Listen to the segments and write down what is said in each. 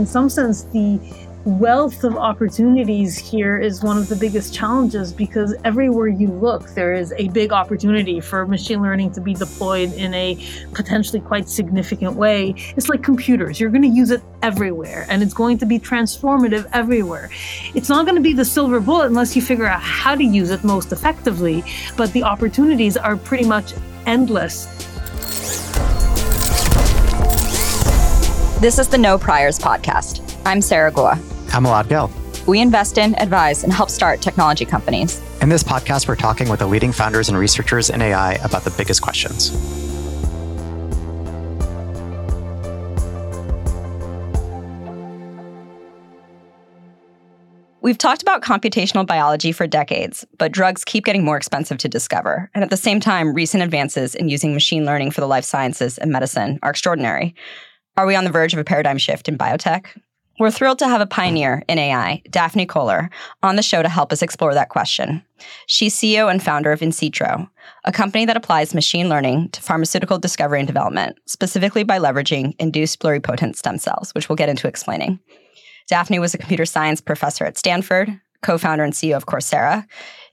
in some sense, the wealth of opportunities here is one of the biggest challenges because everywhere you look, there is a big opportunity for machine learning to be deployed in a potentially quite significant way. It's like computers. You're going to use it everywhere and it's going to be transformative everywhere. It's not going to be the silver bullet unless you figure out how to use it most effectively, but the opportunities are pretty much endless. This is the No Priors podcast. I'm Sarah Guo. I'm Elad Gil. We invest in, advise, and help start technology companies. In this podcast, we're talking with the leading founders and researchers in AI about the biggest questions. We've talked about computational biology for decades, but drugs keep getting more expensive to discover. And at the same time, recent advances in using machine learning for the life sciences and medicine are extraordinary. Are we on the verge of a paradigm shift in biotech? We're thrilled to have a pioneer in AI, Daphne Koller, on the show to help us explore that question. She's CEO and founder of Insitro, a company that applies machine learning to pharmaceutical discovery and development, specifically by leveraging induced pluripotent stem cells, which we'll get into explaining. Daphne was a computer science professor at Stanford, co founder and CEO of Coursera,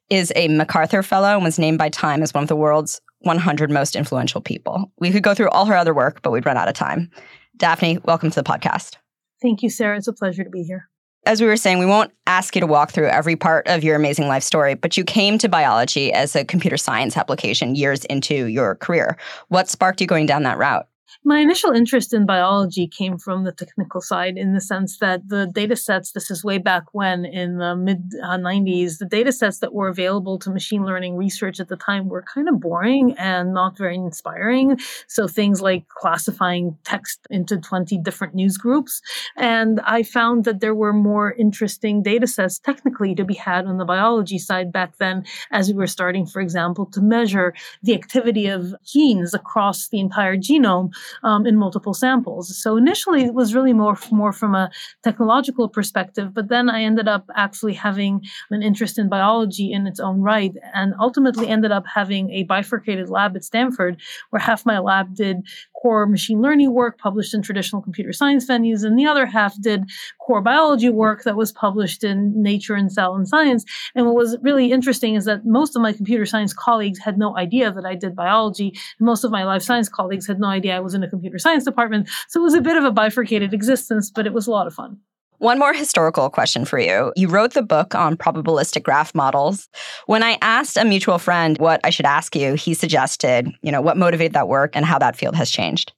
is a MacArthur Fellow, and was named by Time as one of the world's 100 most influential people. We could go through all her other work, but we'd run out of time. Daphne, welcome to the podcast. Thank you, Sarah. It's a pleasure to be here. As we were saying, we won't ask you to walk through every part of your amazing life story, but you came to biology as a computer science application years into your career. What sparked you going down that route? My initial interest in biology came from the technical side in the sense that the data sets, this is way back when in the mid uh, 90s, the data sets that were available to machine learning research at the time were kind of boring and not very inspiring. So things like classifying text into 20 different news groups. And I found that there were more interesting data sets technically to be had on the biology side back then as we were starting, for example, to measure the activity of genes across the entire genome um, in multiple samples. So initially it was really more, more from a technological perspective, but then I ended up actually having an interest in biology in its own right and ultimately ended up having a bifurcated lab at Stanford where half my lab did core machine learning work published in traditional computer science venues, and the other half did core biology work that was published in Nature and Cell and Science. And what was really interesting is that most of my computer science colleagues had no idea that I did biology. And most of my life science colleagues had no idea I was in a computer science department. So it was a bit of a bifurcated existence, but it was a lot of fun. One more historical question for you. You wrote the book on probabilistic graph models. When I asked a mutual friend what I should ask you, he suggested, you know, what motivated that work and how that field has changed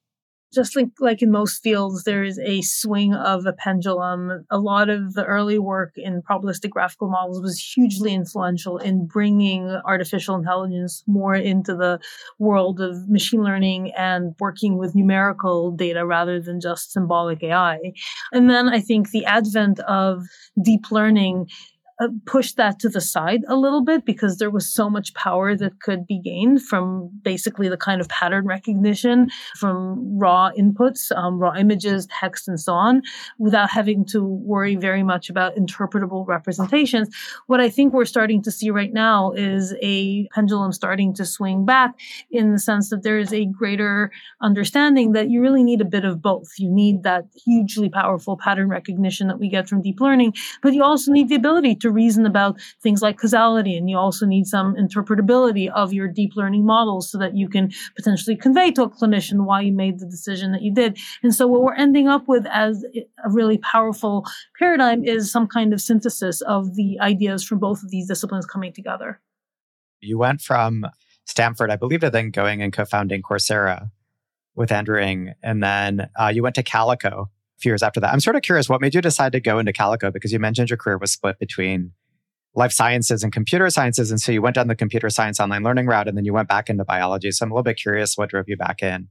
just like like in most fields, there is a swing of a pendulum. A lot of the early work in probabilistic graphical models was hugely influential in bringing artificial intelligence more into the world of machine learning and working with numerical data rather than just symbolic AI. And then I think the advent of deep learning uh, pushed that to the side a little bit because there was so much power that could be gained from basically the kind of pattern recognition from raw inputs, um, raw images, text, and so on, without having to worry very much about interpretable representations. What I think we're starting to see right now is a pendulum starting to swing back in the sense that there is a greater understanding that you really need a bit of both. You need that hugely powerful pattern recognition that we get from deep learning, but you also need the ability to reason about things like causality. And you also need some interpretability of your deep learning models so that you can potentially convey to a clinician why you made the decision that you did. And so what we're ending up with as a really powerful paradigm is some kind of synthesis of the ideas from both of these disciplines coming together. You went from Stanford, I believe, to then going and co-founding Coursera with Andrew Ng, and then uh, you went to Calico few years after that. I'm sort of curious what made you decide to go into Calico because you mentioned your career was split between life sciences and computer sciences. And so you went down the computer science online learning route and then you went back into biology. So I'm a little bit curious what drove you back in.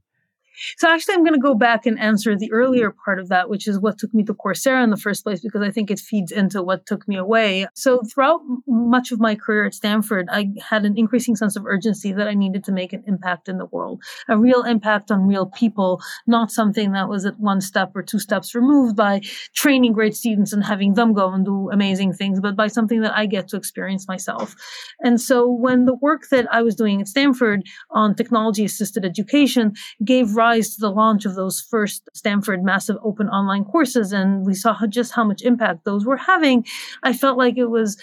So actually, I'm going to go back and answer the earlier part of that, which is what took me to Coursera in the first place, because I think it feeds into what took me away. So throughout much of my career at Stanford, I had an increasing sense of urgency that I needed to make an impact in the world, a real impact on real people, not something that was at one step or two steps removed by training great students and having them go and do amazing things, but by something that I get to experience myself. And so when the work that I was doing at Stanford on technology assisted education gave rise rise to the launch of those first Stanford massive open online courses and we saw just how much impact those were having, I felt like it was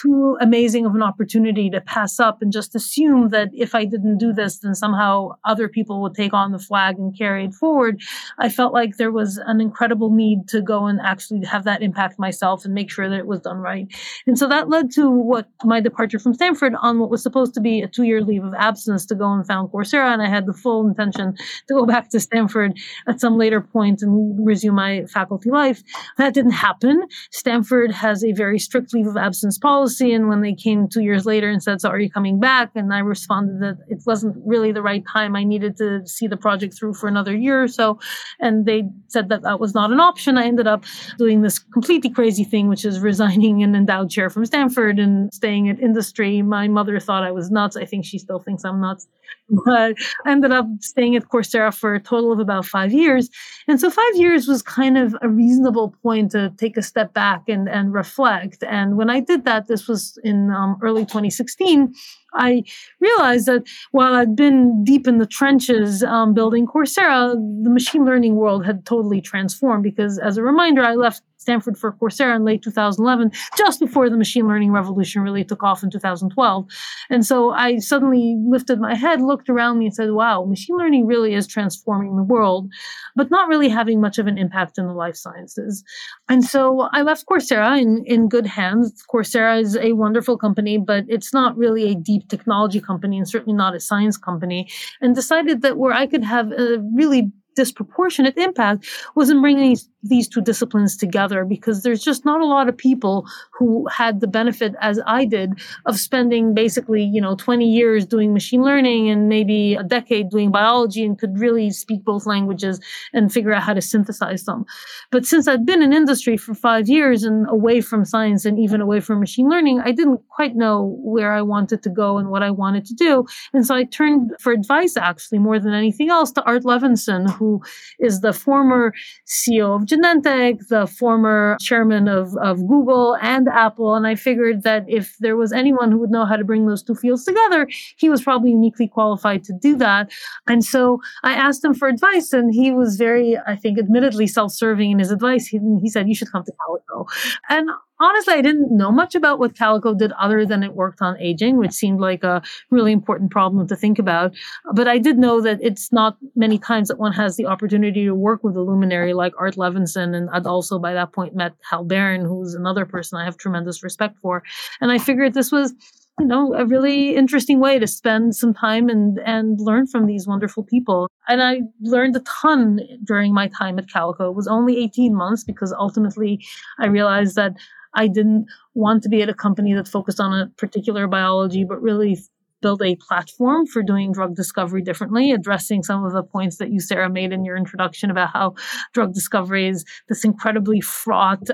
too amazing of an opportunity to pass up and just assume that if I didn't do this, then somehow other people would take on the flag and carry it forward. I felt like there was an incredible need to go and actually have that impact myself and make sure that it was done right. And so that led to what my departure from Stanford on what was supposed to be a two year leave of absence to go and found Coursera. And I had the full intention to go back to Stanford at some later point and resume my faculty life. That didn't happen. Stanford has a very strict leave of absence policy policy. And when they came two years later and said, So are you coming back? And I responded that it wasn't really the right time. I needed to see the project through for another year or so. And they said that that was not an option. I ended up doing this completely crazy thing, which is resigning an endowed chair from Stanford and staying at industry. My mother thought I was nuts. I think she still thinks I'm nuts but I ended up staying at Coursera for a total of about five years. And so five years was kind of a reasonable point to take a step back and, and reflect. And when I did that, this was in um, early 2016. I realized that while I'd been deep in the trenches um, building Coursera, the machine learning world had totally transformed because, as a reminder, I left Stanford for Coursera in late 2011, just before the machine learning revolution really took off in 2012. And so I suddenly lifted my head, looked around me, and said, wow, machine learning really is transforming the world, but not really having much of an impact in the life sciences. And so I left Coursera in, in good hands. Coursera is a wonderful company, but it's not really a deep technology company and certainly not a science company, and decided that where I could have a really disproportionate impact was in bringing these two disciplines together because there's just not a lot of people who had the benefit as I did of spending basically, you know, 20 years doing machine learning and maybe a decade doing biology and could really speak both languages and figure out how to synthesize them. But since I'd been in industry for five years and away from science and even away from machine learning, I didn't quite know where I wanted to go and what I wanted to do. And so I turned for advice actually more than anything else to Art Levinson, who who is the former CEO of Genentech, the former chairman of, of Google and Apple. And I figured that if there was anyone who would know how to bring those two fields together, he was probably uniquely qualified to do that. And so I asked him for advice, and he was very, I think, admittedly self serving in his advice. He, he said, You should come to Calico. And honestly, I didn't know much about what Calico did other than it worked on aging, which seemed like a really important problem to think about. But I did know that it's not many times that one has the opportunity to work with a luminary like Art Levinson. And I'd also by that point met Hal Barron, who's another person I have tremendous respect for. And I figured this was you know a really interesting way to spend some time and and learn from these wonderful people and i learned a ton during my time at calico it was only 18 months because ultimately i realized that I didn't want to be at a company that focused on a particular biology, but really build a platform for doing drug discovery differently, addressing some of the points that you, Sarah, made in your introduction about how drug discovery is this incredibly fraught,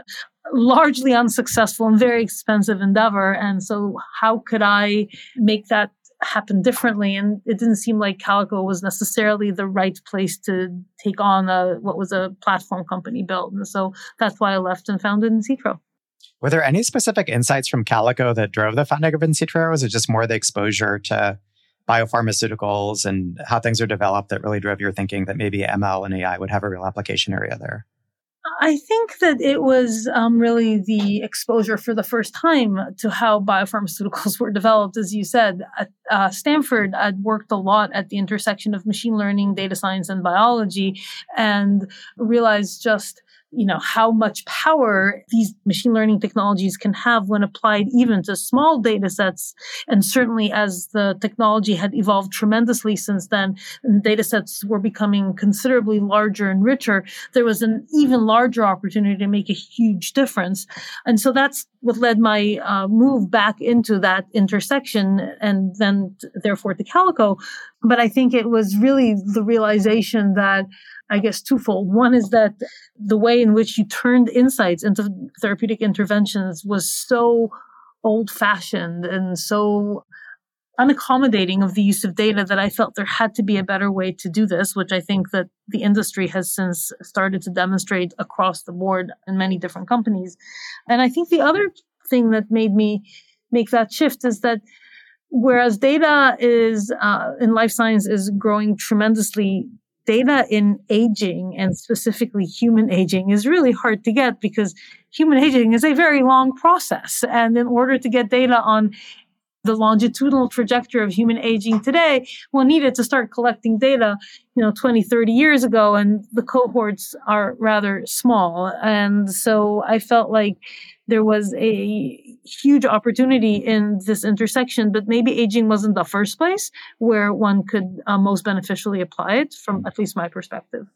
largely unsuccessful, and very expensive endeavor. And so, how could I make that happen differently? And it didn't seem like Calico was necessarily the right place to take on a, what was a platform company built. And so that's why I left and founded Insitro. Were there any specific insights from Calico that drove the founding of Insitro, or was it just more the exposure to biopharmaceuticals and how things are developed that really drove your thinking that maybe ML and AI would have a real application area there? I think that it was um, really the exposure for the first time to how biopharmaceuticals were developed. As you said, at uh, Stanford, I'd worked a lot at the intersection of machine learning, data science, and biology, and realized just you know how much power these machine learning technologies can have when applied even to small data sets. And certainly as the technology had evolved tremendously since then data sets were becoming considerably larger and richer there was an even larger opportunity to make a huge difference. And so that's what led my uh, move back into that intersection and then therefore to calico. But i think it was really the realization that I guess, twofold. One is that the way in which you turned insights into therapeutic interventions was so old fashioned and so unaccommodating of the use of data that I felt there had to be a better way to do this, which I think that the industry has since started to demonstrate across the board in many different companies. And I think the other thing that made me make that shift is that whereas data is uh, in life science is growing tremendously data in aging and specifically human aging is really hard to get because human aging is a very long process. And in order to get data on the longitudinal trajectory of human aging today, one needed to start collecting data, you know, 20, 30 years ago, and the cohorts are rather small. And so I felt like there was a huge opportunity in this intersection, but maybe aging wasn't the first place where one could uh, most beneficially apply it from at least my perspective.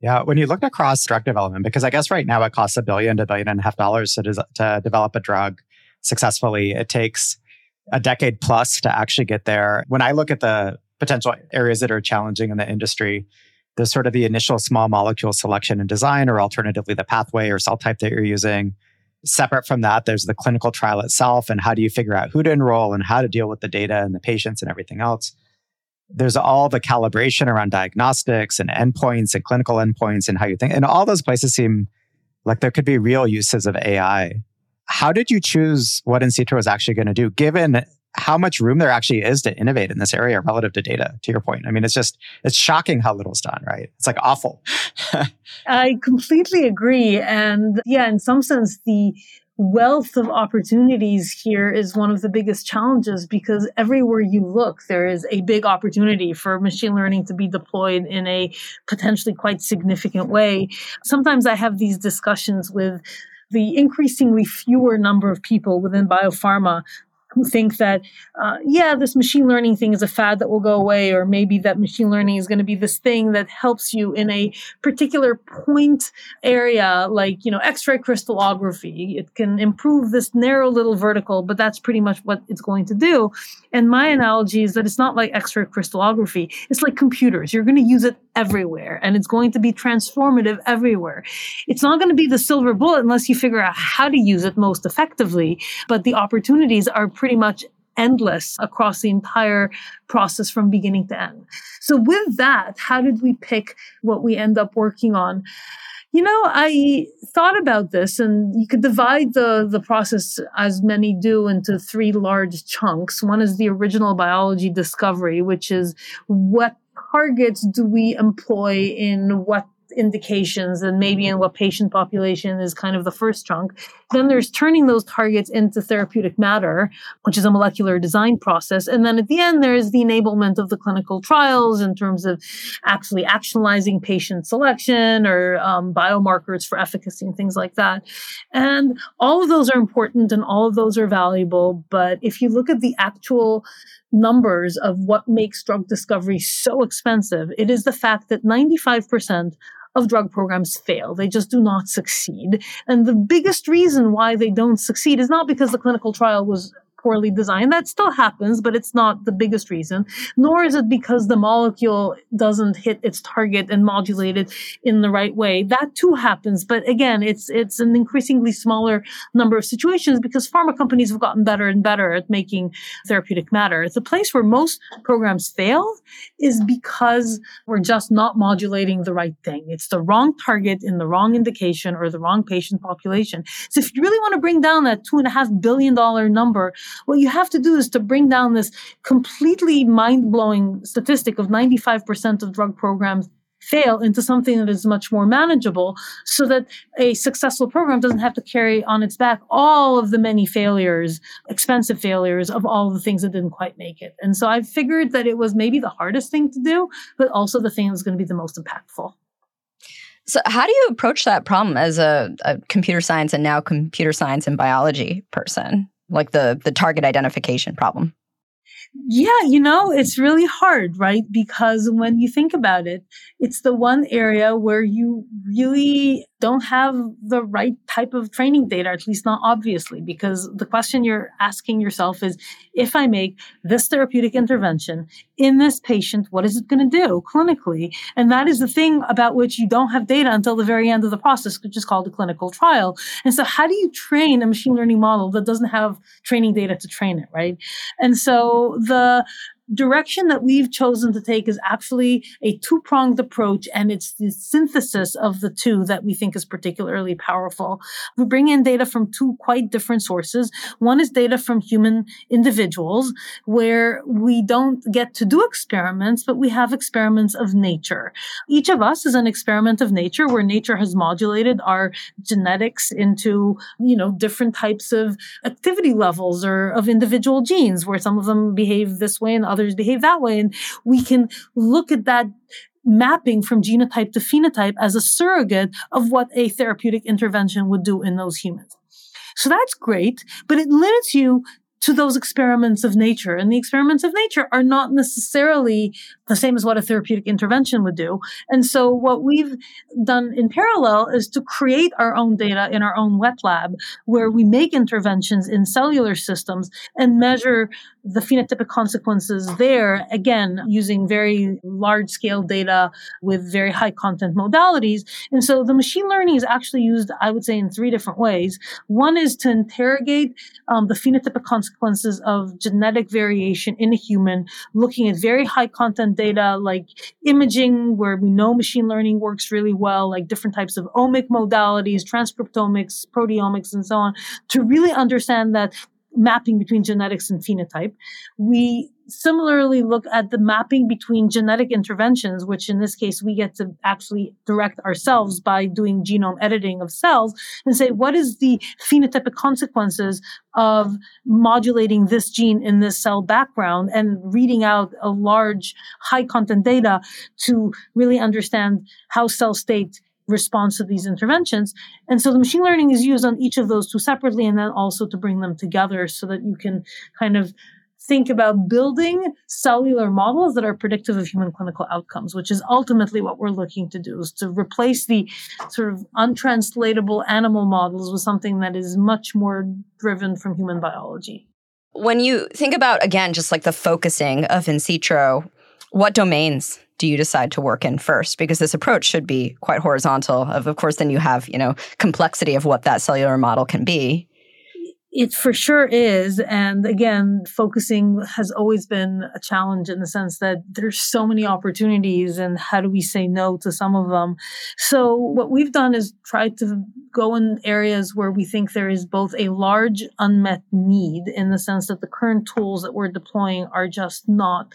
Yeah, when you look across drug development, because I guess right now it costs a billion to a billion and a half dollars to, des- to develop a drug successfully, it takes a decade plus to actually get there. When I look at the potential areas that are challenging in the industry, there's sort of the initial small molecule selection and design, or alternatively, the pathway or cell type that you're using. Separate from that, there's the clinical trial itself and how do you figure out who to enroll and how to deal with the data and the patients and everything else. There's all the calibration around diagnostics and endpoints and clinical endpoints and how you think. And all those places seem like there could be real uses of AI how did you choose what insitro was actually going to do, given how much room there actually is to innovate in this area relative to data? To your point, I mean, it's just it's shocking how little's done. Right? It's like awful. I completely agree, and yeah, in some sense, the wealth of opportunities here is one of the biggest challenges because everywhere you look, there is a big opportunity for machine learning to be deployed in a potentially quite significant way. Sometimes I have these discussions with the increasingly fewer number of people within biopharma who think that, uh, yeah, this machine learning thing is a fad that will go away, or maybe that machine learning is going to be this thing that helps you in a particular point area, like, you know, X-ray crystallography. It can improve this narrow little vertical, but that's pretty much what it's going to do. And my analogy is that it's not like X-ray crystallography. It's like computers. You're going to use it everywhere and it's going to be transformative everywhere. It's not going to be the silver bullet unless you figure out how to use it most effectively, but the opportunities are pretty much endless across the entire process from beginning to end. So with that, how did we pick what we end up working on? You know, I thought about this and you could divide the, the process as many do into three large chunks. One is the original biology discovery, which is what targets do we employ in what indications and maybe in what patient population is kind of the first chunk. Then there's turning those targets into therapeutic matter, which is a molecular design process. And then at the end, there's the enablement of the clinical trials in terms of actually actionalizing patient selection or um, biomarkers for efficacy and things like that. And all of those are important and all of those are valuable. But if you look at the actual numbers of what makes drug discovery so expensive, it is the fact that 95% of drug programs fail. They just do not succeed. And the biggest reason why they don't succeed is not because the clinical trial was poorly designed. That still happens, but it's not the biggest reason. Nor is it because the molecule doesn't hit its target and modulate it in the right way. That too happens, but again, it's it's an increasingly smaller number of situations because pharma companies have gotten better and better at making therapeutic matter. The place where most programs fail is because we're just not modulating the right thing. It's the wrong target in the wrong indication or the wrong patient population. So if you really want to bring down that two and a half billion dollar number what you have to do is to bring down this completely mind blowing statistic of 95% of drug programs fail into something that is much more manageable so that a successful program doesn't have to carry on its back all of the many failures, expensive failures of all the things that didn't quite make it. And so I figured that it was maybe the hardest thing to do, but also the thing that was going to be the most impactful. So, how do you approach that problem as a, a computer science and now computer science and biology person? Like the the target identification problem? Yeah, you know, it's really hard, right? Because when you think about it, it's the one area where you really don't have the right type of training data, at least not obviously, because the question you're asking yourself is if I make this therapeutic intervention in this patient, what is it going to do clinically? And that is the thing about which you don't have data until the very end of the process, which is called a clinical trial. And so, how do you train a machine learning model that doesn't have training data to train it, right? And so, the direction that we've chosen to take is actually a two pronged approach, and it's the synthesis of the two that we think is particularly powerful. We bring in data from two quite different sources. One is data from human individuals, where we don't get to do experiments, but we have experiments of nature. Each of us is an experiment of nature, where nature has modulated our genetics into, you know, different types of activity levels or of individual genes, where some of them behave this way and others behave that way. And we can look at that mapping from genotype to phenotype as a surrogate of what a therapeutic intervention would do in those humans. So that's great, but it limits you to those experiments of nature. And the experiments of nature are not necessarily the same as what a therapeutic intervention would do. And so what we've done in parallel is to create our own data in our own wet lab where we make interventions in cellular systems and measure the phenotypic consequences there, again, using very large scale data with very high content modalities. And so the machine learning is actually used, I would say, in three different ways. One is to interrogate um, the phenotypic consequences of genetic variation in a human, looking at very high content data like imaging, where we know machine learning works really well, like different types of omic modalities, transcriptomics, proteomics, and so on, to really understand that mapping between genetics and phenotype. We similarly look at the mapping between genetic interventions, which in this case we get to actually direct ourselves by doing genome editing of cells and say, what is the phenotypic consequences of modulating this gene in this cell background and reading out a large high content data to really understand how cell state responds to these interventions. And so the machine learning is used on each of those two separately and then also to bring them together so that you can kind of think about building cellular models that are predictive of human clinical outcomes, which is ultimately what we're looking to do is to replace the sort of untranslatable animal models with something that is much more driven from human biology. When you think about, again, just like the focusing of Insitro, what domains do you decide to work in first? Because this approach should be quite horizontal. Of, of course, then you have, you know, complexity of what that cellular model can be. It for sure is. And again, focusing has always been a challenge in the sense that there's so many opportunities and how do we say no to some of them? So what we've done is try to go in areas where we think there is both a large unmet need in the sense that the current tools that we're deploying are just not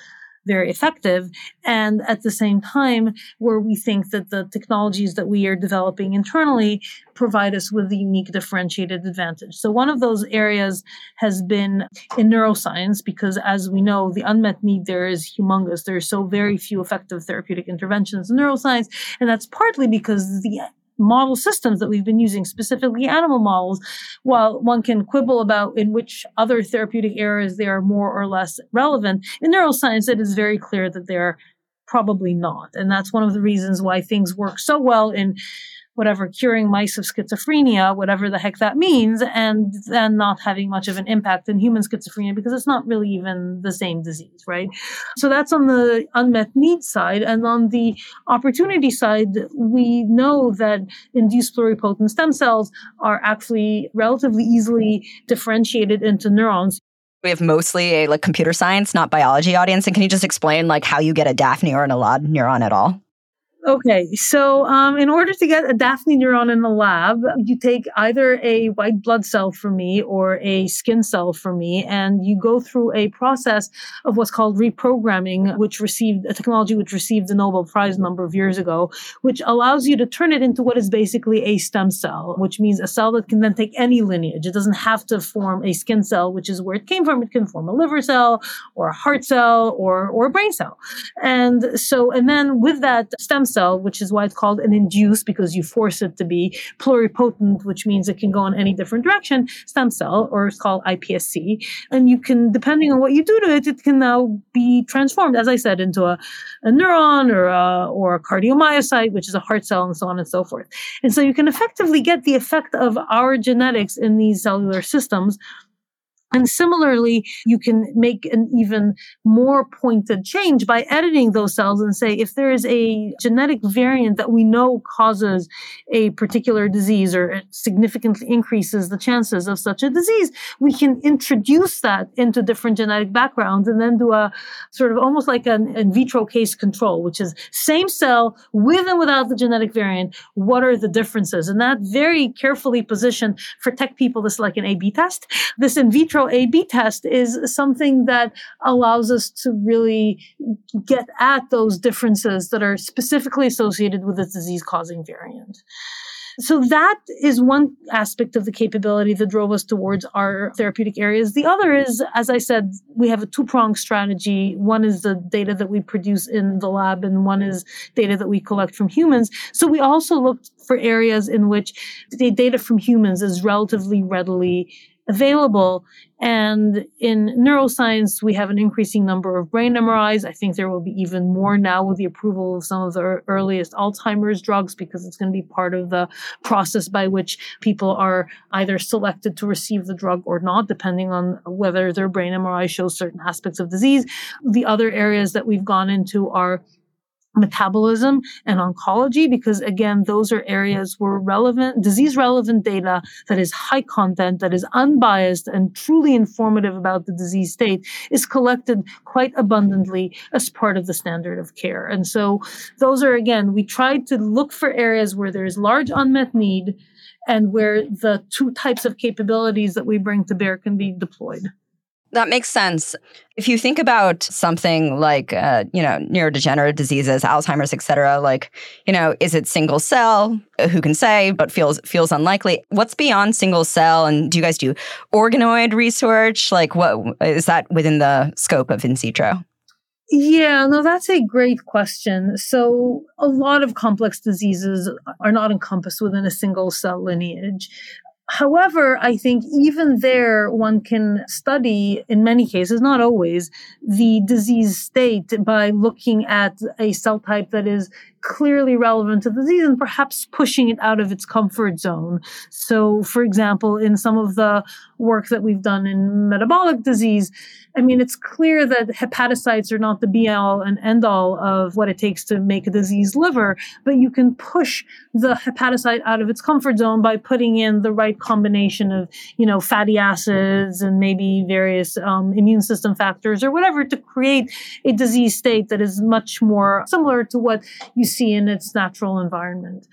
very effective. And at the same time, where we think that the technologies that we are developing internally provide us with a unique differentiated advantage. So one of those areas has been in neuroscience because as we know, the unmet need there is humongous. There are so very few effective therapeutic interventions in neuroscience. And that's partly because the model systems that we've been using, specifically animal models, while one can quibble about in which other therapeutic areas they are more or less relevant, in neuroscience, it is very clear that they're probably not. And that's one of the reasons why things work so well in whatever curing mice of schizophrenia, whatever the heck that means, and then not having much of an impact in human schizophrenia because it's not really even the same disease, right? So that's on the unmet need side. And on the opportunity side, we know that induced pluripotent stem cells are actually relatively easily differentiated into neurons we have mostly a like computer science, not biology audience. And can you just explain like how you get a Daphne or an Elad neuron at all? Okay, so um, in order to get a Daphne neuron in the lab, you take either a white blood cell from me or a skin cell from me, and you go through a process of what's called reprogramming, which received a technology which received the Nobel Prize a number of years ago, which allows you to turn it into what is basically a stem cell, which means a cell that can then take any lineage. It doesn't have to form a skin cell, which is where it came from. It can form a liver cell or a heart cell or, or a brain cell. And so, and then with that stem cell, cell, which is why it's called an induced because you force it to be pluripotent, which means it can go in any different direction, stem cell, or it's called iPSC. And you can, depending on what you do to it, it can now be transformed, as I said, into a, a neuron or a, or a cardiomyocyte, which is a heart cell, and so on and so forth. And so you can effectively get the effect of our genetics in these cellular systems And similarly, you can make an even more pointed change by editing those cells and say, if there is a genetic variant that we know causes a particular disease or significantly increases the chances of such a disease, we can introduce that into different genetic backgrounds and then do a sort of almost like an in vitro case control, which is same cell with and without the genetic variant. What are the differences? And that very carefully positioned for tech people, this is like an A B test. This in vitro A B test is something that allows us to really get at those differences that are specifically associated with a disease causing variant. So that is one aspect of the capability that drove us towards our therapeutic areas. The other is, as I said, we have a two pronged strategy. One is the data that we produce in the lab, and one is data that we collect from humans. So we also looked for areas in which the data from humans is relatively readily available. And in neuroscience, we have an increasing number of brain MRIs. I think there will be even more now with the approval of some of the earliest Alzheimer's drugs because it's going to be part of the process by which people are either selected to receive the drug or not, depending on whether their brain MRI shows certain aspects of disease. The other areas that we've gone into are metabolism and oncology because again those are areas where relevant disease relevant data that is high content that is unbiased and truly informative about the disease state is collected quite abundantly as part of the standard of care. And so those are again we tried to look for areas where there is large unmet need and where the two types of capabilities that we bring to bear can be deployed that makes sense. If you think about something like, uh, you know, neurodegenerative diseases, Alzheimer's, et cetera, like, you know, is it single cell? Who can say? But feels feels unlikely. What's beyond single cell? And do you guys do organoid research? Like, what is that within the scope of Insitro? Yeah, no, that's a great question. So, a lot of complex diseases are not encompassed within a single cell lineage. However, I think even there, one can study, in many cases, not always, the disease state by looking at a cell type that is clearly relevant to the disease and perhaps pushing it out of its comfort zone. So, for example, in some of the work that we've done in metabolic disease, I mean, it's clear that hepatocytes are not the be all and end all of what it takes to make a diseased liver, but you can push the hepatocyte out of its comfort zone by putting in the right combination of, you know, fatty acids and maybe various um, immune system factors or whatever to create a disease state that is much more similar to what you see in its natural environment.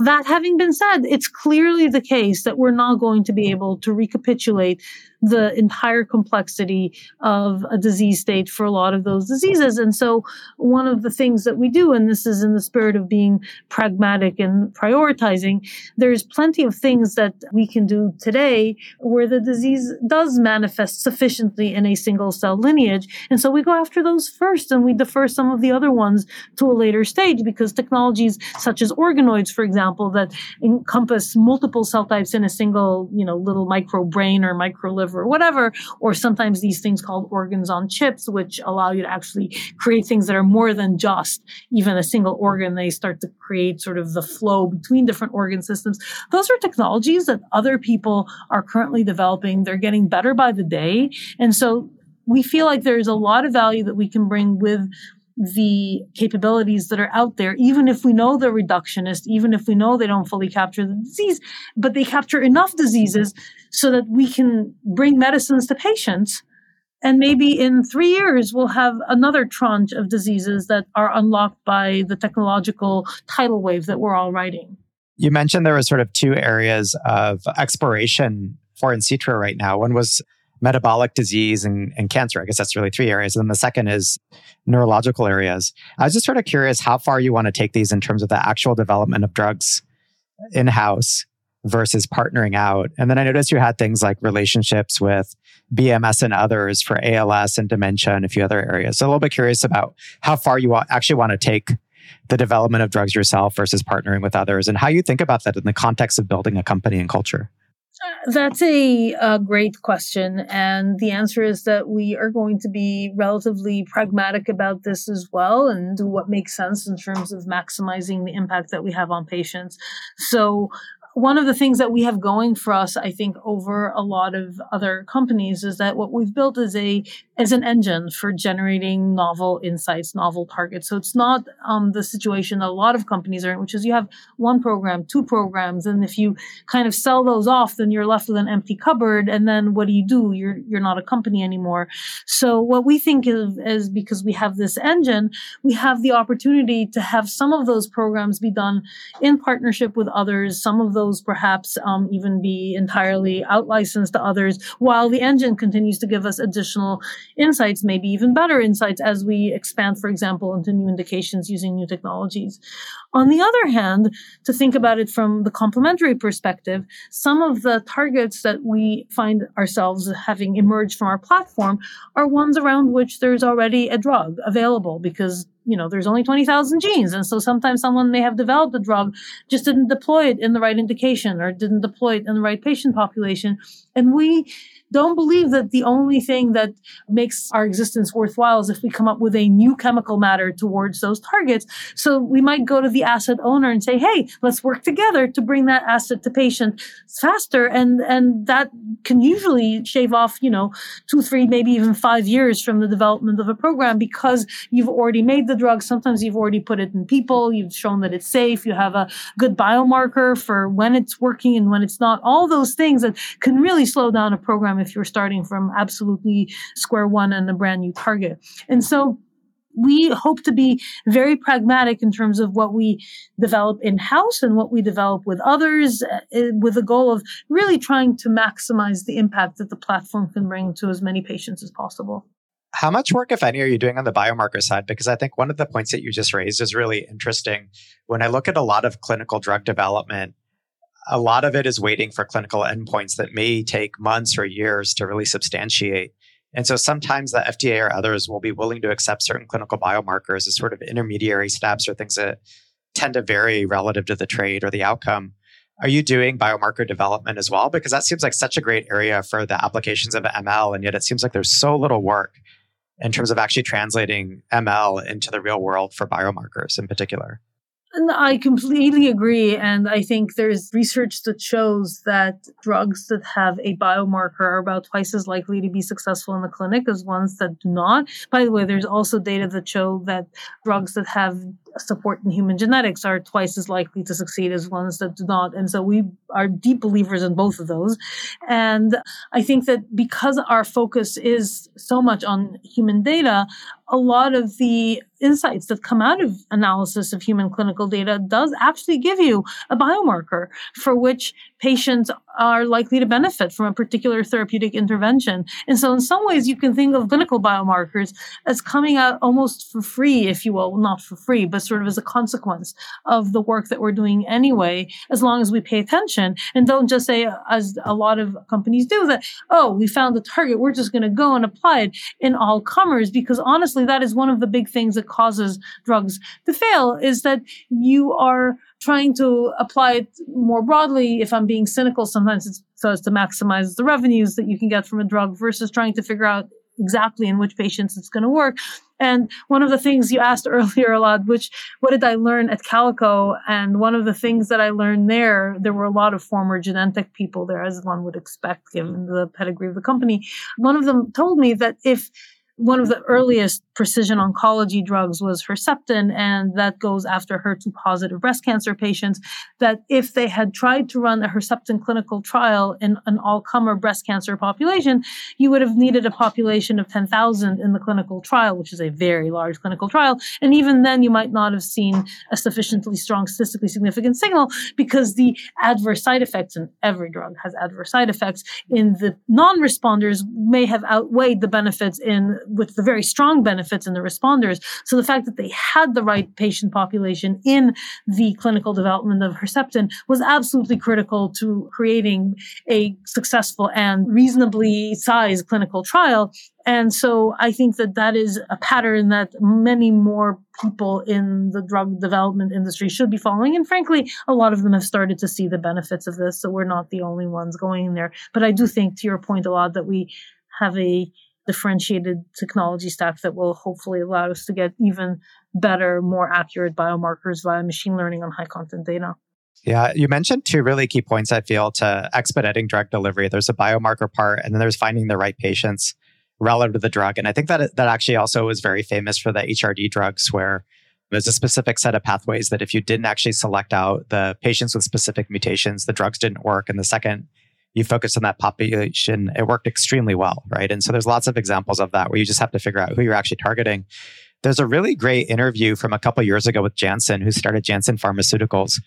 That having been said, it's clearly the case that we're not going to be able to recapitulate the entire complexity of a disease state for a lot of those diseases. And so one of the things that we do, and this is in the spirit of being pragmatic and prioritizing, there's plenty of things that we can do today where the disease does manifest sufficiently in a single cell lineage. And so we go after those first and we defer some of the other ones to a later stage because technologies such as organoids, for example, that encompass multiple cell types in a single, you know, little micro brain or micro liver liver or whatever, or sometimes these things called organs on chips, which allow you to actually create things that are more than just even a single organ. They start to create sort of the flow between different organ systems. Those are technologies that other people are currently developing. They're getting better by the day. And so we feel like there's a lot of value that we can bring with the capabilities that are out there, even if we know they're reductionist, even if we know they don't fully capture the disease, but they capture enough diseases so that we can bring medicines to patients. And maybe in three years, we'll have another tranche of diseases that are unlocked by the technological tidal wave that we're all riding. You mentioned there were sort of two areas of exploration for Insitro right now. One was metabolic disease and, and cancer. I guess that's really three areas. And then the second is neurological areas. I was just sort of curious how far you want to take these in terms of the actual development of drugs in house versus partnering out. And then I noticed you had things like relationships with BMS and others for ALS and dementia and a few other areas. So a little bit curious about how far you actually want to take the development of drugs yourself versus partnering with others and how you think about that in the context of building a company and culture. That's a, a, great question. And the answer is that we are going to be relatively pragmatic about this as well and do what makes sense in terms of maximizing the impact that we have on patients. So one of the things that we have going for us, I think, over a lot of other companies is that what we've built is a as an engine for generating novel insights, novel targets. So it's not um, the situation a lot of companies are in, which is you have one program, two programs, and if you kind of sell those off, then you're left with an empty cupboard. And then what do you do? You're you're not a company anymore. So what we think of is because we have this engine, we have the opportunity to have some of those programs be done in partnership with others. Some of those perhaps um, even be entirely outlicensed to others, while the engine continues to give us additional insights, maybe even better insights as we expand, for example, into new indications using new technologies. On the other hand, to think about it from the complementary perspective, some of the targets that we find ourselves having emerged from our platform are ones around which there's already a drug available because you know, there's only 20,000 genes. And so sometimes someone may have developed a drug, just didn't deploy it in the right indication or didn't deploy it in the right patient population. And we don't believe that the only thing that makes our existence worthwhile is if we come up with a new chemical matter towards those targets. So we might go to the asset owner and say, hey, let's work together to bring that asset to patient faster. And, and that can usually shave off, you know, two, three, maybe even five years from the development of a program because you've already made the drug. Sometimes you've already put it in people. You've shown that it's safe. You have a good biomarker for when it's working and when it's not. All those things that can really slow down a program if you're starting from absolutely square one and a brand new target. And so we hope to be very pragmatic in terms of what we develop in house and what we develop with others, uh, with the goal of really trying to maximize the impact that the platform can bring to as many patients as possible. How much work, if any, are you doing on the biomarker side? Because I think one of the points that you just raised is really interesting. When I look at a lot of clinical drug development, a lot of it is waiting for clinical endpoints that may take months or years to really substantiate. And so sometimes the FDA or others will be willing to accept certain clinical biomarkers as sort of intermediary steps or things that tend to vary relative to the trade or the outcome. Are you doing biomarker development as well? Because that seems like such a great area for the applications of ML. And yet it seems like there's so little work in terms of actually translating ML into the real world for biomarkers in particular. I completely agree. And I think there's research that shows that drugs that have a biomarker are about twice as likely to be successful in the clinic as ones that do not. By the way, there's also data that show that drugs that have support in human genetics are twice as likely to succeed as ones that do not. And so we are deep believers in both of those. And I think that because our focus is so much on human data, a lot of the insights that come out of analysis of human clinical data does actually give you a biomarker for which patients are likely to benefit from a particular therapeutic intervention. And so in some ways you can think of clinical biomarkers as coming out almost for free, if you will, not for free, but sort of as a consequence of the work that we're doing anyway, as long as we pay attention and don't just say, as a lot of companies do, that, oh, we found the target, we're just going to go and apply it in all comers, because honestly, that is one of the big things that causes drugs to fail is that you are trying to apply it more broadly. If I'm being cynical, sometimes it's so as to maximize the revenues that you can get from a drug versus trying to figure out exactly in which patients it's going to work. And one of the things you asked earlier, a lot, which what did I learn at Calico? And one of the things that I learned there, there were a lot of former Genentech people there, as one would expect, given the pedigree of the company. One of them told me that if one of the earliest precision oncology drugs was Herceptin, and that goes after HER2 positive breast cancer patients. That if they had tried to run a Herceptin clinical trial in an all comer breast cancer population, you would have needed a population of 10,000 in the clinical trial, which is a very large clinical trial. And even then, you might not have seen a sufficiently strong statistically significant signal because the adverse side effects, and every drug has adverse side effects, in the non responders may have outweighed the benefits in with the very strong benefits in the responders. So the fact that they had the right patient population in the clinical development of Herceptin was absolutely critical to creating a successful and reasonably sized clinical trial. And so I think that that is a pattern that many more people in the drug development industry should be following. And frankly, a lot of them have started to see the benefits of this. So we're not the only ones going there. But I do think to your point a lot that we have a differentiated technology stack that will hopefully allow us to get even better, more accurate biomarkers via machine learning on high content data. Yeah, you mentioned two really key points, I feel, to expediting drug delivery. There's a biomarker part, and then there's finding the right patients relative to the drug. And I think that that actually also was very famous for the HRD drugs, where there's a specific set of pathways that if you didn't actually select out the patients with specific mutations, the drugs didn't work. And the second you focus on that population, it worked extremely well, right? And so there's lots of examples of that where you just have to figure out who you're actually targeting. There's a really great interview from a couple years ago with Janssen, who started Janssen Pharmaceuticals,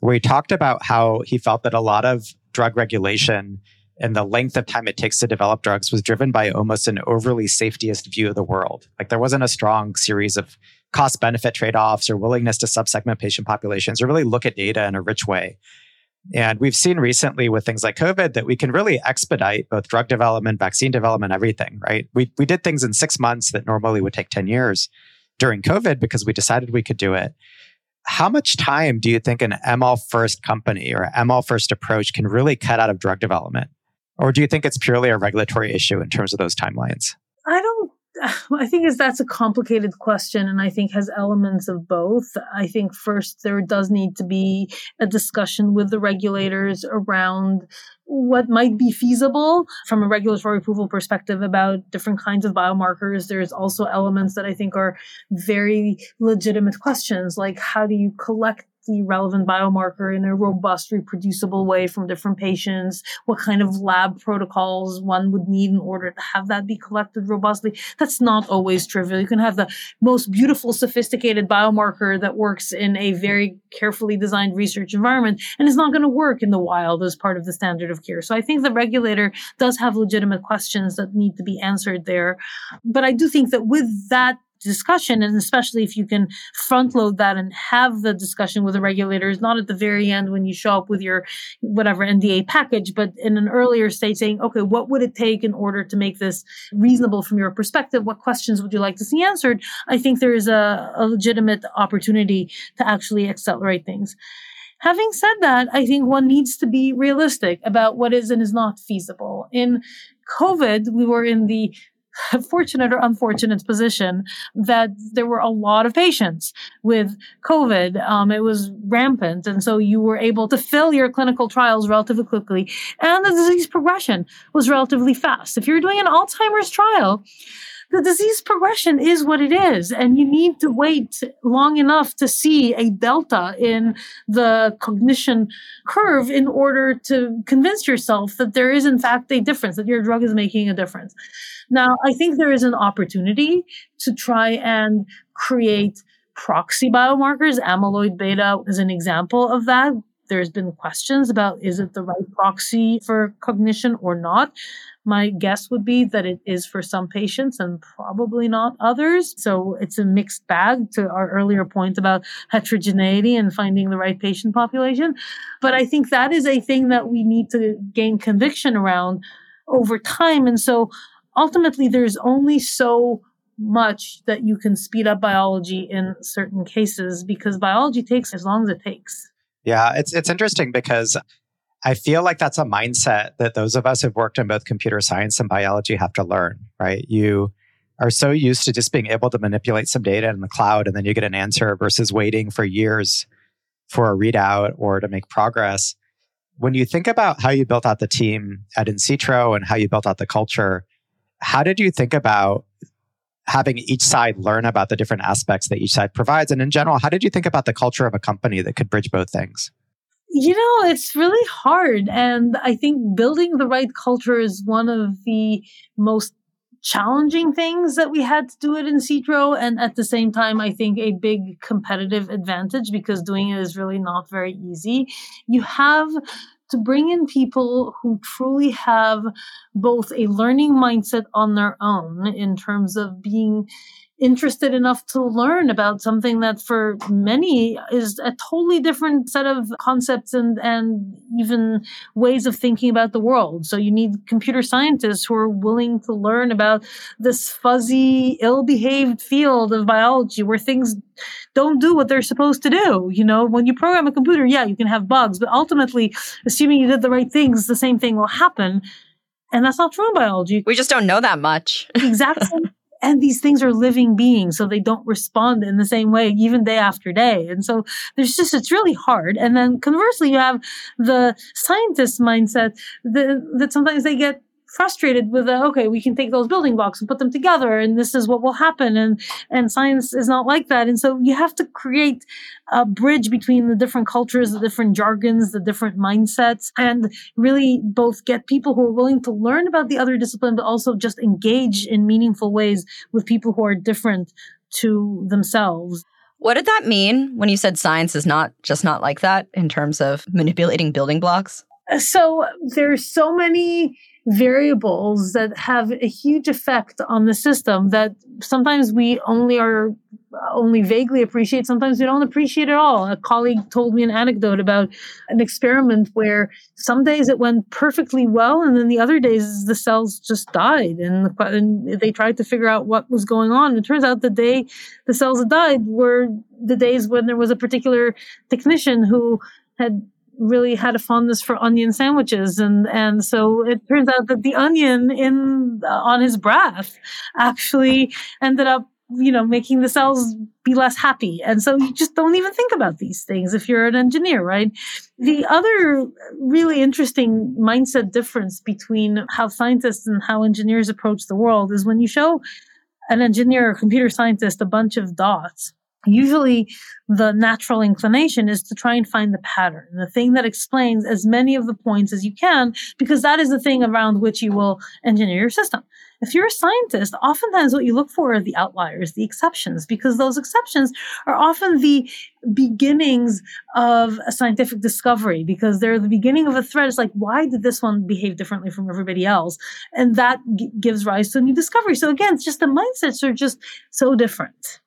where he talked about how he felt that a lot of drug regulation and the length of time it takes to develop drugs was driven by almost an overly safetyist view of the world. Like there wasn't a strong series of cost benefit trade offs or willingness to subsegment patient populations or really look at data in a rich way. And we've seen recently with things like COVID that we can really expedite both drug development, vaccine development, everything, right? We, we did things in six months that normally would take 10 years during COVID because we decided we could do it. How much time do you think an ML first company or ML first approach can really cut out of drug development? Or do you think it's purely a regulatory issue in terms of those timelines? I don't I think is that's a complicated question and I think has elements of both. I think first there does need to be a discussion with the regulators around what might be feasible from a regulatory approval perspective about different kinds of biomarkers. There's also elements that I think are very legitimate questions, like how do you collect the relevant biomarker in a robust, reproducible way from different patients, what kind of lab protocols one would need in order to have that be collected robustly. That's not always trivial. You can have the most beautiful, sophisticated biomarker that works in a very carefully designed research environment and it's not going to work in the wild as part of the standard of care. So I think the regulator does have legitimate questions that need to be answered there. But I do think that with that discussion and especially if you can front load that and have the discussion with the regulators not at the very end when you show up with your whatever nda package but in an earlier stage saying okay what would it take in order to make this reasonable from your perspective? What questions would you like to see answered? I think there is a, a legitimate opportunity to actually accelerate things. Having said that, I think one needs to be realistic about what is and is not feasible. In COVID, we were in the fortunate or unfortunate position that there were a lot of patients with COVID. Um, it was rampant. And so you were able to fill your clinical trials relatively quickly. And the disease progression was relatively fast. If you're doing an Alzheimer's trial, the disease progression is what it is. And you need to wait long enough to see a delta in the cognition curve in order to convince yourself that there is, in fact, a difference, that your drug is making a difference. Now, I think there is an opportunity to try and create proxy biomarkers. Amyloid beta is an example of that. There's been questions about is it the right proxy for cognition or not. My guess would be that it is for some patients and probably not others. So it's a mixed bag to our earlier point about heterogeneity and finding the right patient population. But I think that is a thing that we need to gain conviction around over time. And so ultimately there's only so much that you can speed up biology in certain cases because biology takes as long as it takes. Yeah, it's it's interesting because I feel like that's a mindset that those of us who've worked in both computer science and biology have to learn, right? You are so used to just being able to manipulate some data in the cloud and then you get an answer versus waiting for years for a readout or to make progress. When you think about how you built out the team at Insitro and how you built out the culture, how did you think about having each side learn about the different aspects that each side provides? And in general, how did you think about the culture of a company that could bridge both things? You know, it's really hard. And I think building the right culture is one of the most challenging things that we had to do it Insitro. And at the same time, I think a big competitive advantage because doing it is really not very easy. You have to bring in people who truly have both a learning mindset on their own in terms of being interested enough to learn about something that for many is a totally different set of concepts and, and even ways of thinking about the world. So you need computer scientists who are willing to learn about this fuzzy, ill-behaved field of biology where things don't do what they're supposed to do. You know, when you program a computer, yeah, you can have bugs, but ultimately, assuming you did the right things, the same thing will happen. And that's not true in biology. We just don't know that much. exactly And these things are living beings, so they don't respond in the same way, even day after day. And so there's just, it's really hard. And then conversely, you have the scientist mindset that, that sometimes they get frustrated with the, okay, we can take those building blocks and put them together and this is what will happen. And, and science is not like that. And so you have to create a bridge between the different cultures, the different jargons, the different mindsets, and really both get people who are willing to learn about the other discipline, but also just engage in meaningful ways with people who are different to themselves. What did that mean when you said science is not just not like that in terms of manipulating building blocks? So there's so many variables that have a huge effect on the system that sometimes we only are only vaguely appreciate sometimes we don't appreciate at all. A colleague told me an anecdote about an experiment where some days it went perfectly well and then the other days the cells just died and, and they tried to figure out what was going on. It turns out the day the cells died were the days when there was a particular technician who had really had a fondness for onion sandwiches and and so it turns out that the onion in uh, on his breath actually ended up you know making the cells be less happy. And so you just don't even think about these things if you're an engineer right? The other really interesting mindset difference between how scientists and how engineers approach the world is when you show an engineer or computer scientist a bunch of dots usually the natural inclination is to try and find the pattern, the thing that explains as many of the points as you can, because that is the thing around which you will engineer your system. If you're a scientist, oftentimes what you look for are the outliers, the exceptions, because those exceptions are often the beginnings of a scientific discovery, because they're the beginning of a thread. It's like, why did this one behave differently from everybody else? And that g- gives rise to a new discovery. So again, it's just the mindsets are just so different.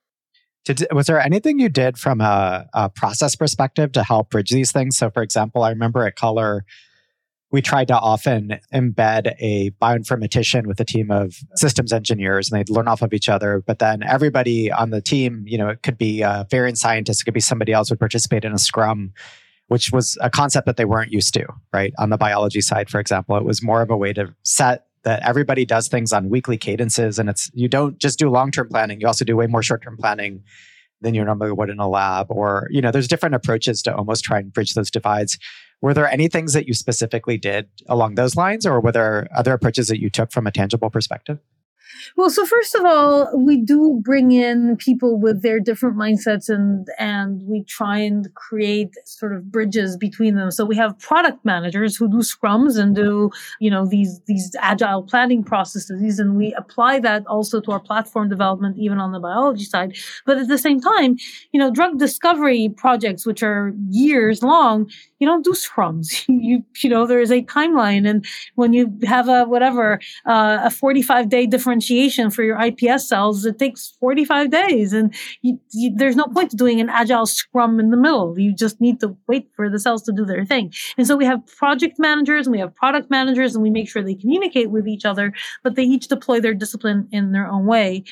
Did, was there anything you did from a, a, process perspective to help bridge these things? So, for example, I remember at Color, we tried to often embed a bioinformatician with a team of systems engineers and they'd learn off of each other. But then everybody on the team, you know, it could be a variant scientist, it could be somebody else would participate in a scrum, which was a concept that they weren't used to, right? On the biology side, for example, it was more of a way to set that everybody does things on weekly cadences and it's you don't just do long-term planning you also do way more short-term planning than you normally would in a lab or you know there's different approaches to almost try and bridge those divides. Were there any things that you specifically did along those lines or were there other approaches that you took from a tangible perspective well, so first of all, we do bring in people with their different mindsets and and we try and create sort of bridges between them. So we have product managers who do scrums and do, you know, these these agile planning processes and we apply that also to our platform development even on the biology side. But at the same time, you know, drug discovery projects which are years long, you don't do scrums. you you know, there is a timeline and when you have a whatever uh, a 45 day differentiation for your iPS cells, it takes 45 days. And you, you, there's no point to doing an agile scrum in the middle. You just need to wait for the cells to do their thing. And so we have project managers and we have product managers and we make sure they communicate with each other, but they each deploy their discipline in their own way.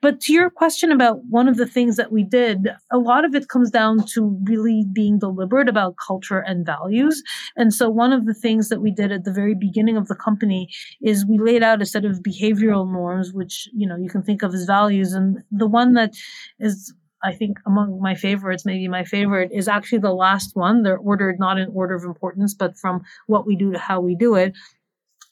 But to your question about one of the things that we did, a lot of it comes down to really being deliberate about culture and values. And so one of the things that we did at the very beginning of the company is we laid out a set of behavioral norms, which, you know, you can think of as values. And the one that is I think among my favorites, maybe my favorite, is actually the last one. They're ordered not in order of importance, but from what we do to how we do it,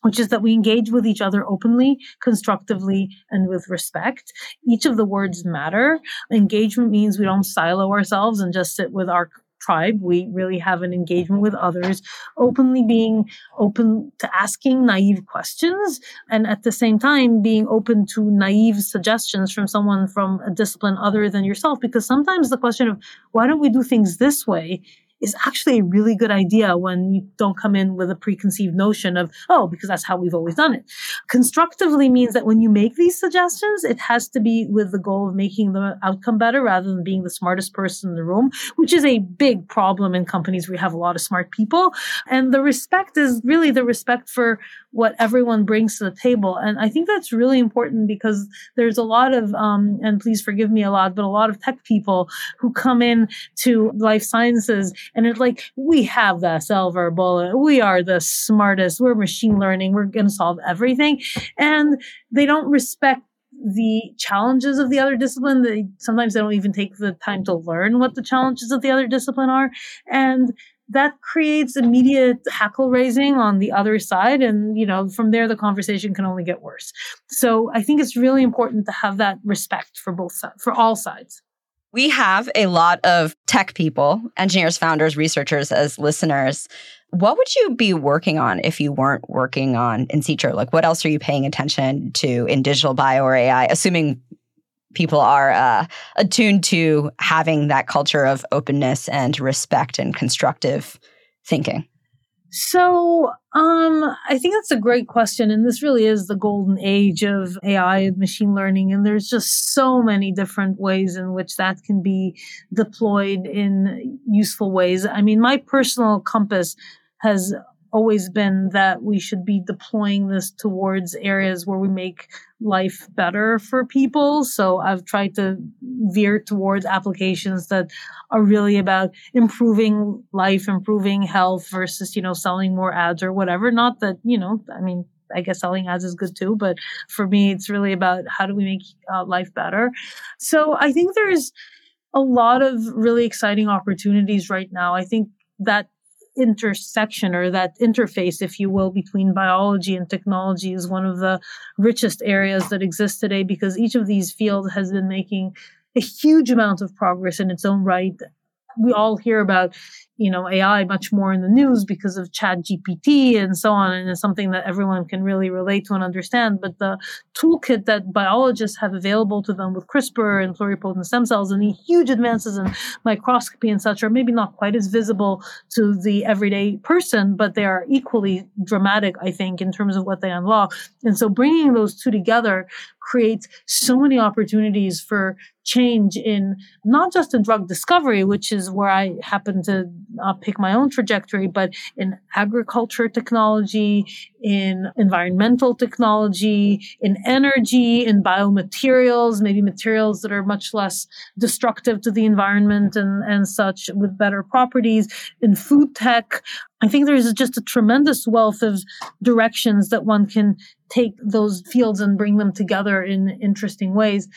which is that we engage with each other openly, constructively, and with respect. Each of the words matter. Engagement means we don't silo ourselves and just sit with our tribe. We really have an engagement with others, openly being open to asking naive questions and at the same time being open to naive suggestions from someone from a discipline other than yourself. Because sometimes the question of why don't we do things this way is actually a really good idea when you don't come in with a preconceived notion of, oh, because that's how we've always done it. Constructively means that when you make these suggestions, it has to be with the goal of making the outcome better rather than being the smartest person in the room, which is a big problem in companies where you have a lot of smart people. And the respect is really the respect for what everyone brings to the table. And I think that's really important because there's a lot of, um, and please forgive me a lot, but a lot of tech people who come in to life sciences and it's like, we have the silver bullet. We are the smartest. We're machine learning. We're going to solve everything. And they don't respect the challenges of the other discipline. They sometimes they don't even take the time to learn what the challenges of the other discipline are. And that creates immediate hackle raising on the other side. And, you know, from there, the conversation can only get worse. So I think it's really important to have that respect for both sides, for all sides. We have a lot of tech people, engineers, founders, researchers as listeners. What would you be working on if you weren't working on Insitro? Like, what else are you paying attention to in digital bio or AI, assuming people are uh, attuned to having that culture of openness and respect and constructive thinking? So, um, I think that's a great question. And this really is the golden age of AI and machine learning. And there's just so many different ways in which that can be deployed in useful ways. I mean, my personal compass has always been that we should be deploying this towards areas where we make life better for people. So I've tried to veer towards applications that are really about improving life, improving health versus, you know, selling more ads or whatever. Not that, you know, I mean, I guess selling ads is good too, but for me, it's really about how do we make uh, life better. So I think there's a lot of really exciting opportunities right now. I think that intersection or that interface, if you will, between biology and technology is one of the richest areas that exist today because each of these fields has been making a huge amount of progress in its own right. We all hear about you know, AI much more in the news because of ChatGPT and so on. And it's something that everyone can really relate to and understand. But the toolkit that biologists have available to them with CRISPR and pluripotent stem cells and the huge advances in microscopy and such are maybe not quite as visible to the everyday person, but they are equally dramatic, I think, in terms of what they unlock. And so bringing those two together creates so many opportunities for change in not just in drug discovery, which is where I happen to uh, pick my own trajectory, but in agriculture technology, in environmental technology, in energy, in biomaterials, maybe materials that are much less destructive to the environment and, and such with better properties, in food tech. I think there's just a tremendous wealth of directions that one can take those fields and bring them together in interesting ways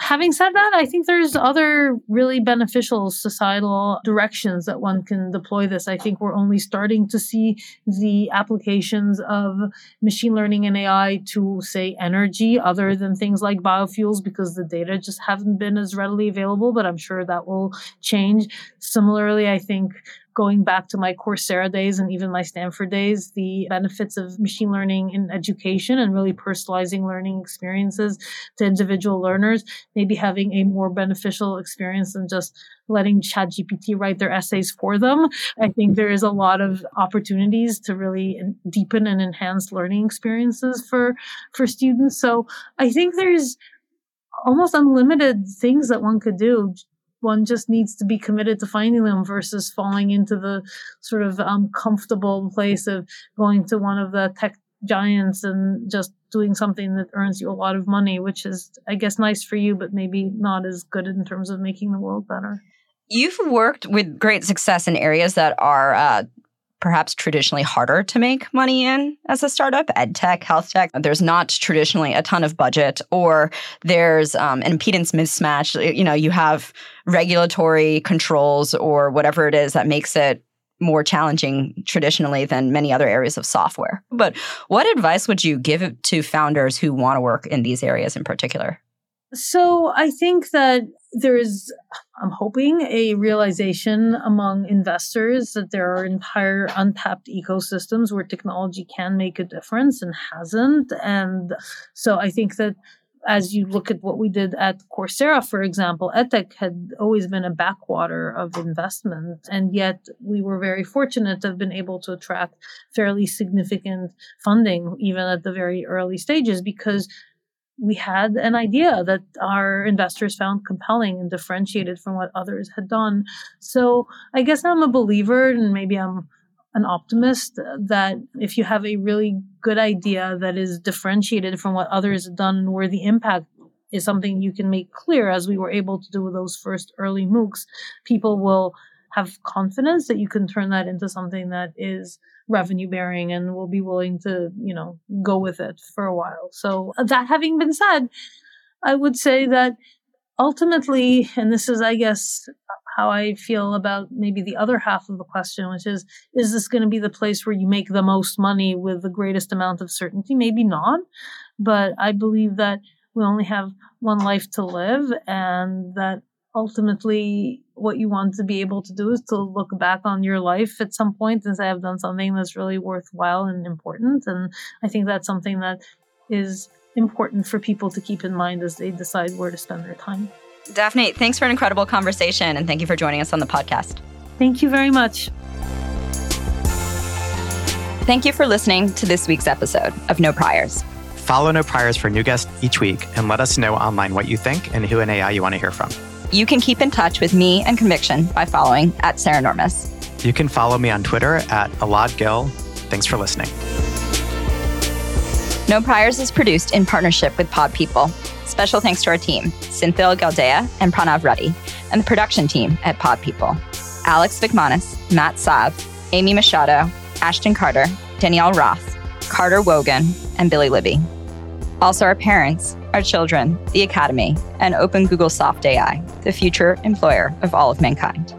having said that, I think there's other really beneficial societal directions that one can deploy this. I think we're only starting to see the applications of machine learning and AI to, say, energy, other than things like biofuels, because the data just haven't been as readily available, but I'm sure that will change. Similarly, I think going back to my Coursera days and even my Stanford days, the benefits of machine learning in education and really personalizing learning experiences to individual learners, maybe having a more beneficial experience than just letting ChatGPT write their essays for them. I think there is a lot of opportunities to really deepen and enhance learning experiences for, for students. So I think there's almost unlimited things that one could do one just needs to be committed to finding them versus falling into the sort of um, comfortable place of going to one of the tech giants and just doing something that earns you a lot of money, which is, I guess, nice for you, but maybe not as good in terms of making the world better. You've worked with great success in areas that are uh, perhaps traditionally harder to make money in as a startup, ed tech, health tech. There's not traditionally a ton of budget, or there's um, an impedance mismatch. You know, you have regulatory controls or whatever it is that makes it more challenging traditionally than many other areas of software. But what advice would you give to founders who want to work in these areas in particular? So I think that there's, I'm hoping, a realization among investors that there are entire untapped ecosystems where technology can make a difference and hasn't. And so I think that as you look at what we did at Coursera, for example, EdTech had always been a backwater of investment. And yet we were very fortunate to have been able to attract fairly significant funding, even at the very early stages, because we had an idea that our investors found compelling and differentiated from what others had done. So I guess I'm a believer, and maybe I'm an optimist that if you have a really good idea that is differentiated from what others have done where the impact is something you can make clear as we were able to do with those first early MOOCs, people will have confidence that you can turn that into something that is revenue bearing and will be willing to, you know, go with it for a while. So uh, that having been said, I would say that ultimately, and this is, I guess, how I feel about maybe the other half of the question, which is, is this going to be the place where you make the most money with the greatest amount of certainty? Maybe not. But I believe that we only have one life to live and that ultimately what you want to be able to do is to look back on your life at some point and say, I've done something that's really worthwhile and important. And I think that's something that is important for people to keep in mind as they decide where to spend their time. Daphne, thanks for an incredible conversation and thank you for joining us on the podcast. Thank you very much. Thank you for listening to this week's episode of No Priors. Follow No Priors for new guests each week and let us know online what you think and who in AI you want to hear from. You can keep in touch with me and Conviction by following at Saranormous. You can follow me on Twitter at Elad Gil. Thanks for listening. No Priors is produced in partnership with Pod People. Special thanks to our team, Cynthia Galdea and Pranav Reddy, and the production team at Pod People. Alex Vikmanis, Matt Saab, Amy Machado, Ashton Carter, Danielle Roth, Carter Wogan, and Billy Libby. Also, our parents, our children, the Academy, and Open Google Soft AI, the future employer of all of mankind.